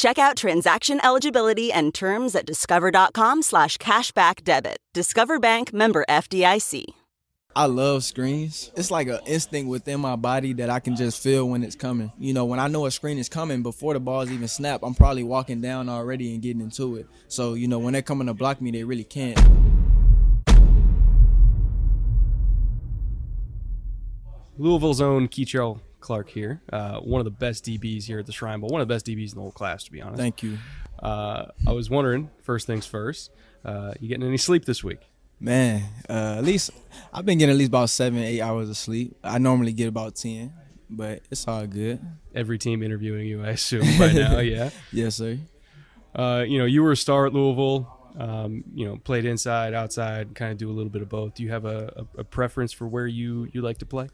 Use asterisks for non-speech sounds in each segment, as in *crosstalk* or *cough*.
Check out transaction eligibility and terms at discover.com slash cashback debit. Discover Bank member FDIC. I love screens. It's like an instinct within my body that I can just feel when it's coming. You know, when I know a screen is coming before the balls even snap, I'm probably walking down already and getting into it. So, you know, when they're coming to block me, they really can't. Louisville's own Kei'Trel Clark here, uh, one of the best DBs here at the Shrine Bowl, one of the best DBs in the whole class, to be honest. Thank you. Uh, I was wondering, first things first, uh, you getting any sleep this week? Man, uh, at least I've been getting at least about seven, eight hours of sleep. I normally get about ten, but it's all good. Every team interviewing you, I assume by now, *laughs* yeah. Yes, sir. Uh, you know, you were a star at Louisville. Um, you know, played inside, outside, kind of do a little bit of both. Do you have a, a, a preference for where you you like to play?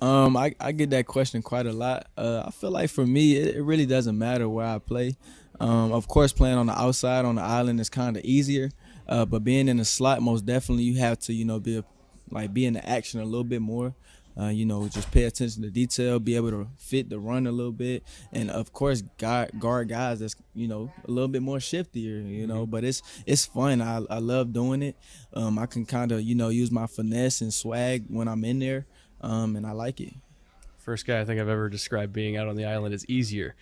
Um, I, I get that question quite a lot. Uh, I feel like for me, it, it really doesn't matter where I play. Um, of course, playing on the outside on the island is kind of easier, uh, but being in the slot, most definitely, you have to, you know, be a, like be in the action a little bit more. Uh, you know, just pay attention to detail, be able to fit the run a little bit, and of course, guard, guard guys that's you know a little bit more shiftier. You know, but it's it's fun. I, I love doing it. Um, I can kind of you know use my finesse and swag when I'm in there um, and I like it. First guy I think I've ever described being out on the island is easier.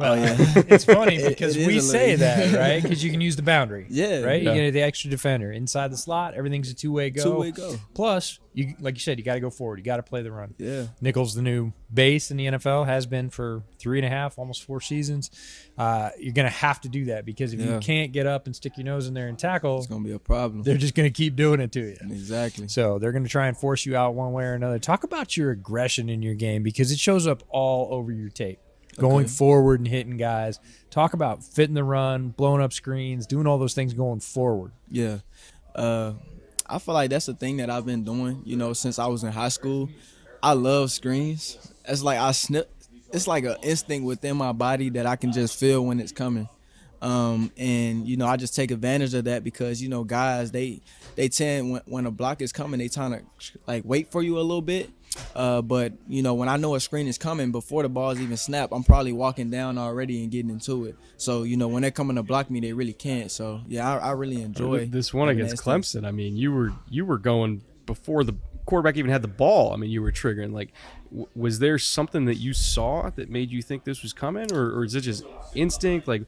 Well, oh, yeah. *laughs* it's funny because it, it we say that, right? *laughs* Because you can use the boundary. Yeah. Right? Yeah. You get the extra defender. Inside the slot, everything's a two way go. Two way go. Plus, you like you said, you got to go forward. You got to play the run. Yeah. Nickel's the new base in the NFL, has been for three and a half, almost four seasons. Uh, you're going to have to do that because if yeah. you can't get up and stick your nose in there and tackle, it's going to be a problem. They're just going to keep doing it to you. Exactly. So they're going to try and force you out one way or another. Talk about your aggression in your game because it shows up all over your tape going okay. forward and hitting guys. Talk about fitting the run, blowing up screens, doing all those things going forward. Yeah. Uh, I feel like that's the thing that I've been doing, you know, since I was in high school. I love screens. It's like I snip it's like an instinct within my body that I can just feel when it's coming. Um, and you know, I just take advantage of that because you know, guys they they tend when, when a block is coming, they trying to like wait for you a little bit. Uh, but you know, when I know a screen is coming before the balls even snap, I'm probably walking down already and getting into it. So you know, when they're coming to block me, they really can't. So yeah, I, I really enjoy this one against Clemson. I mean, you were you were going before the quarterback even had the ball. I mean, you were triggering. Like, w- was there something that you saw that made you think this was coming, or, or is it just instinct? Like,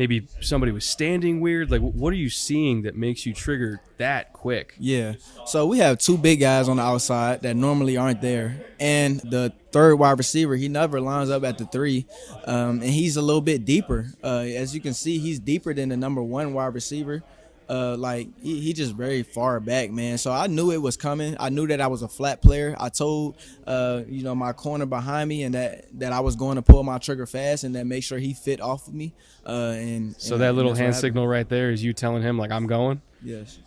maybe somebody was standing weird? Like, what are you seeing that makes you trigger that quick? Yeah. So we have two big guys on the outside that normally aren't there, and the third wide receiver he never lines up at the three, um, and he's a little bit deeper. Uh, as you can see, he's deeper than the number one wide receiver uh, like he, he just very far back, man. So I knew it was coming. I knew that I was a flat player. I told uh, you know my corner behind me and that that I was going to pull my trigger fast and that make sure he fit off of me. Uh, and so and, that little hand signal right there is you telling him like I'm going. Yes.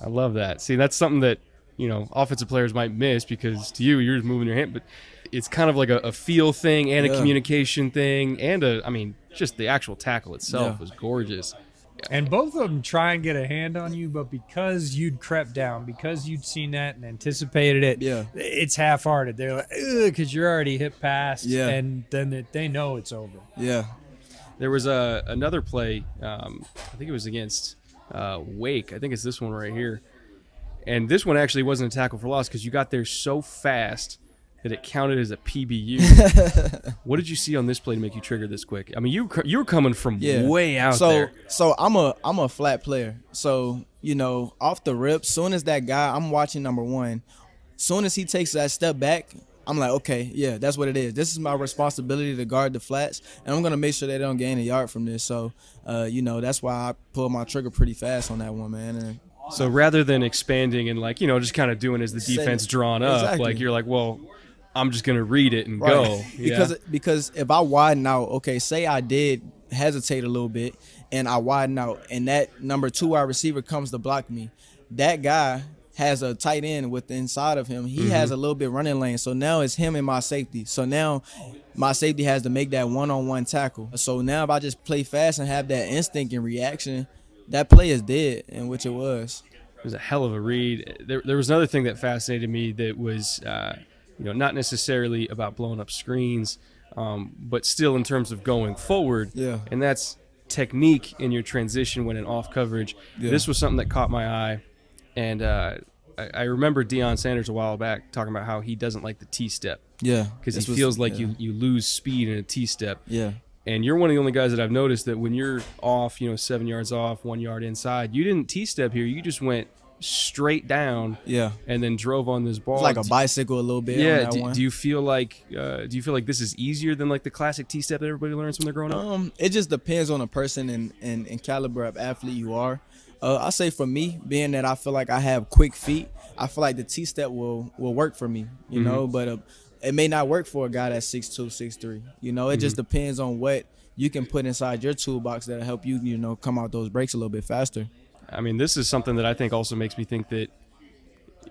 I love that. See, that's something that you know offensive players might miss because to you you're just moving your hand, but it's kind of like a, a feel thing and yeah. a communication thing and a I mean just the actual tackle itself yeah. was gorgeous. And both of them try and get a hand on you, but because you'd crept down, because you'd seen that and anticipated it, yeah, it's half-hearted. They're like, because you're already hit past, yeah, and then they know it's over. Yeah. There was a another play. Um, I think it was against uh, Wake. I think it's this one right here. And this one actually wasn't a tackle for loss because you got there so fast that it counted as a PBU. *laughs* what did you see on this play to make you trigger this quick? I mean, you you were coming from yeah. way out so, there. So I'm a I'm a flat player. So you know, off the rip, soon as that guy, I'm watching number one. soon as he takes that step back, I'm like, okay, yeah, that's what it is. This is my responsibility to guard the flats, and I'm gonna make sure they don't gain a yard from this. So, uh, you know, that's why I pulled my trigger pretty fast on that one, man. And So rather than expanding and like you know just kind of doing as the defense drawn up, Exactly. like you're like, well, I'm just gonna read it and Right. go. Yeah. because because if I widen out, okay, say I did hesitate a little bit and I widen out, and that number two wide receiver comes to block me, that guy has a tight end with inside of him. He Mm-hmm. has a little bit running lane, so now it's him and my safety. So now my safety has to make that one-on-one tackle. So now if I just play fast and have that instinct and reaction, that play is dead, and which it was. It was a hell of a read. There, there was another thing that fascinated me that was, uh, you know, not necessarily about blowing up screens, um, but still in terms of going forward. Yeah. And that's technique in your transition when in off coverage. Yeah. This was something that caught my eye, and uh, I, I remember Deion Sanders a while back talking about how he doesn't like the T step Yeah, because he was- feels like yeah. you you lose speed in a T step. Yeah. And you're one of the only guys that I've noticed that when you're off, you know, seven yards off, one yard inside, you didn't T step here. You just went straight down Yeah. and then drove on this ball. It's like a bicycle a little bit. on Yeah. that Do, do you feel like uh, do you feel like this is easier than like the classic T step that everybody learns when they're growing up? Um, it just depends on the person and, and, and caliber of athlete you are. Uh, I say for me, being that I feel like I have quick feet, I feel like the T step will will work for me. You know, but uh, it may not work for a guy that's six two, six three. You know, it just depends on what you can put inside your toolbox that'll help you, you know, come out those breaks a little bit faster. I mean, this is something that I think also makes me think that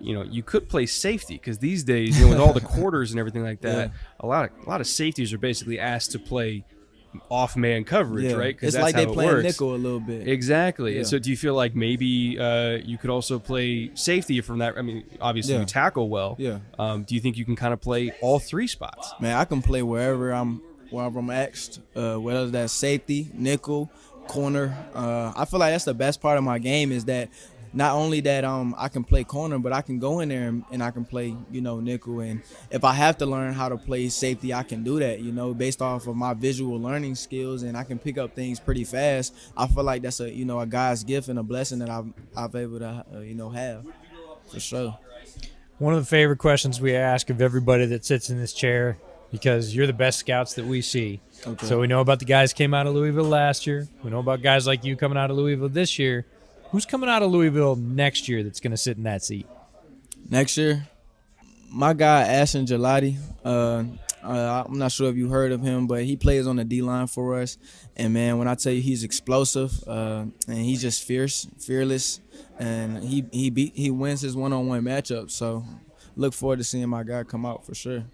you know you could play safety because these days, you know, with all the *laughs* quarters and everything like that, a lot of a lot of safeties are basically asked to play off man coverage, Yeah, right? 'Cause it's that's like they how it playing works. nickel a little bit. Exactly. Yeah. so, do you feel like maybe uh, you could also play safety from that? I mean, obviously Yeah. you tackle well. Yeah. Um, do you think you can kind of play all three spots? Man, I can play wherever I'm wherever I'm asked. Uh, whether that's safety, nickel, corner. Uh, I feel like that's the best part of my game is that not only that um I can play corner, but I can go in there and, and I can play you know nickel. And if I have to learn how to play safety, I can do that. You know, based off of my visual learning skills, and I can pick up things pretty fast. I feel like that's a you know a God's gift and a blessing that I've I've able to uh, you know have for sure. One of the favorite questions we ask of everybody that sits in this chair, because you're the best scouts that we see. Okay. So we know about the guys came out of Louisville last year. We know about guys like you coming out of Louisville this year. Who's coming out of Louisville next year that's going to sit in that seat? next year. My guy Ashton Gillotte, uh, uh, I'm not sure if you heard of him, but he plays on the D line for us. And man, when I tell you he's explosive uh, and he's just fierce, fearless, and he he beat he wins his one on one matchup. So look forward to seeing my guy come out for sure.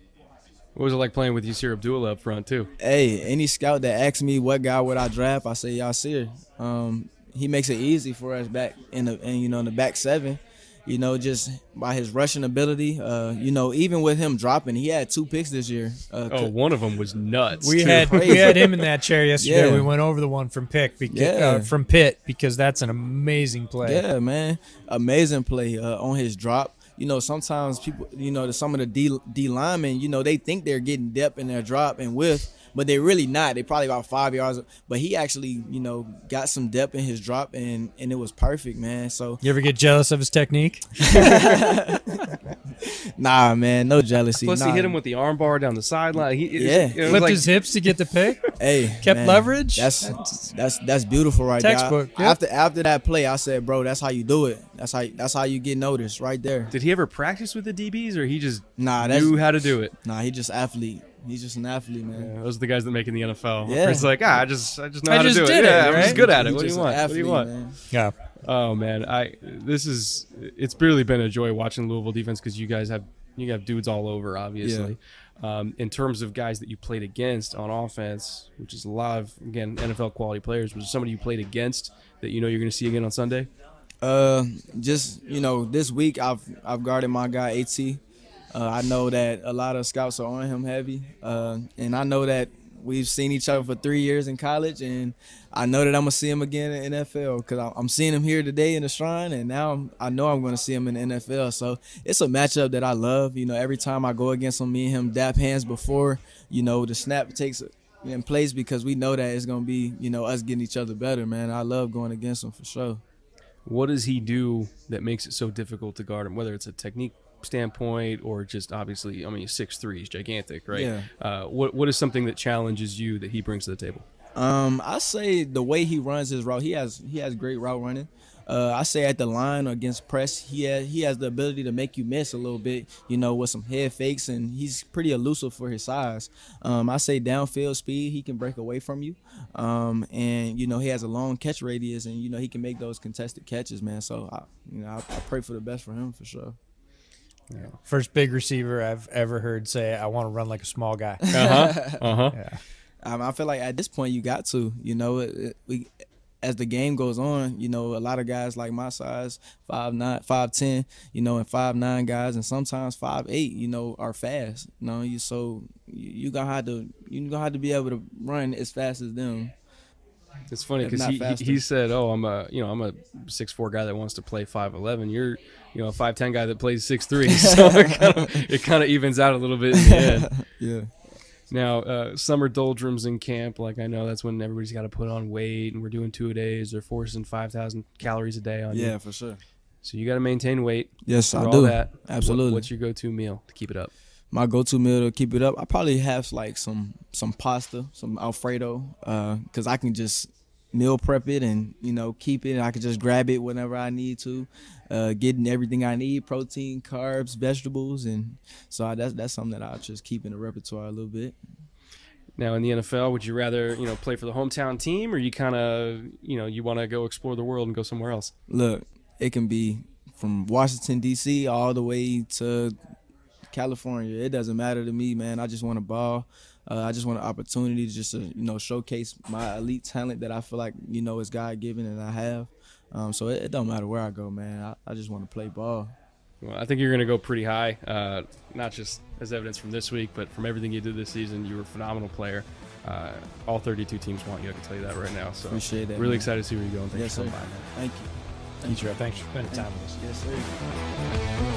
What was it like playing with Yasir Abdullah up front too? Hey, any scout that asks me what guy would I draft, I say Yasir. Um, he makes it easy for us back in the in, you know in the back seven. You know, just by his rushing ability. Uh, you know, even with him dropping, he had two picks this year. Uh, Oh, one of them was nuts. We too. had we had him in that chair yesterday. Yeah. We went over the one from Pick because, Yeah. uh, from Pitt because that's an amazing play. Yeah, man, amazing play uh, on his drop. You know, sometimes people, you know, some of the D, D linemen, you know, they think they're getting depth in their drop and width, but they're really not. They probably about five yards, but he actually, you know, got some depth in his drop, and and it was perfect, man. So You ever get jealous of his technique? *laughs* *laughs* nah, man, no jealousy. Plus, nah. he hit him with the armbar down the sideline. He, it- Yeah. it was Flipped like- his hips to get the pick. Hey, Kept man, leverage? That's that's that's beautiful right Textbook, there. yep. After after that play, I said, bro, that's how you do it. That's how that's how you get noticed right there. Did he ever practice with the DBs, or he just Nah, knew how to do it? nah. He just athlete. He's just an athlete, man. Yeah, those are the guys that make in the NFL. Yeah. It's like, ah, I just, I just know I how just to do did it. it, Yeah, I'm just good at it. He's What do you just an want? What do you want? man. Yeah. Oh man, I this is it's really been a joy watching Louisville defense because you guys have you have dudes all over, obviously. Um, in terms of guys that you played against on offense, which is a lot of again NFL quality players, was there somebody you played against that you know you're going to see again on Sunday? Uh, just you know, this week I've I've guarded my guy At. Uh, I know that a lot of scouts are on him heavy, uh, and I know that we've seen each other for three years in college, and I know that I'm gonna see him again in NFL because I'm seeing him here today in the Shrine, and now I'm, I know I'm gonna see him in the NFL. So it's a matchup that I love. You know, every time I go against him, me and him dap hands before you know the snap takes in place because we know that it's gonna be you know us getting each other better. Man, I love going against him for sure. What does he do that makes it so difficult to guard him? Whether it's a technique standpoint, or just obviously, I mean, six three, is gigantic, right? Yeah. Uh, what what is something that challenges you that he brings to the table? Um, I say the way he runs his route, he has he has great route running. Uh, I say at the line or against press, he has, he has the ability to make you miss a little bit, you know, with some head fakes, and he's pretty elusive for his size. Um, I say downfield speed, he can break away from you, um, and you know he has a long catch radius, and you know he can make those contested catches, man. So I, you know, I, I pray for the best for him for sure. First big receiver I've ever heard say, "I want to run like a small guy." *laughs* Uh huh. *laughs* Uh huh. yeah. Um, I feel like at this point you got to, you know, it, it, we as the game goes on, you know, a lot of guys like my size, five nine, five ten, you know, and five nine guys, and sometimes five eight, you know, are fast. You know, you so you, you gonna have to you gonna have to be able to run as fast as them. It's funny because he, he faster. he said, "Oh, I'm a you know I'm a six four guy that wants to play five eleven. You're you know a five ten guy that plays six three. *laughs* So it kind of *laughs* it kind of evens out a little bit in the end. *laughs* Yeah. Now, uh, summer doldrums in camp, like I know that's when everybody's got to put on weight, and we're doing two a days. They're forcing five thousand calories a day on Yeah, you. for sure. So you got to maintain weight. Yes, I all do. that. What- Absolutely. what's your go-to meal to keep it up? My go-to meal to keep it up. I probably have like some some pasta, some Alfredo, because I can just meal prep it and you know keep it. And I can just grab it whenever I need to, uh, getting everything I need: protein, carbs, vegetables, and so I, that's that's something that I just keep in the repertoire a little bit. Now in the NFL, would you rather you know play for the hometown team, or you kind of you know you want to go explore the world and go somewhere else? Look, it can be from Washington D.C. all the way to California. It doesn't matter to me, man. I just want a ball. Uh, I just want an opportunity to just to, you know showcase my elite talent that I feel like you know is God given and I have. Um, so it, it don't matter where I go, man. I, I just want to play ball. Well, I think you're going to go pretty high, uh, not just as evidence from this week, but from everything you did this season. You were a phenomenal player. Uh, all 32 teams want you. I can tell you that right now. So Appreciate that. really man. excited to see where you're going. Thanks Yes, for sir. coming by, man. Thank you. Teacher, thanks for spending time with us. Yes, sir.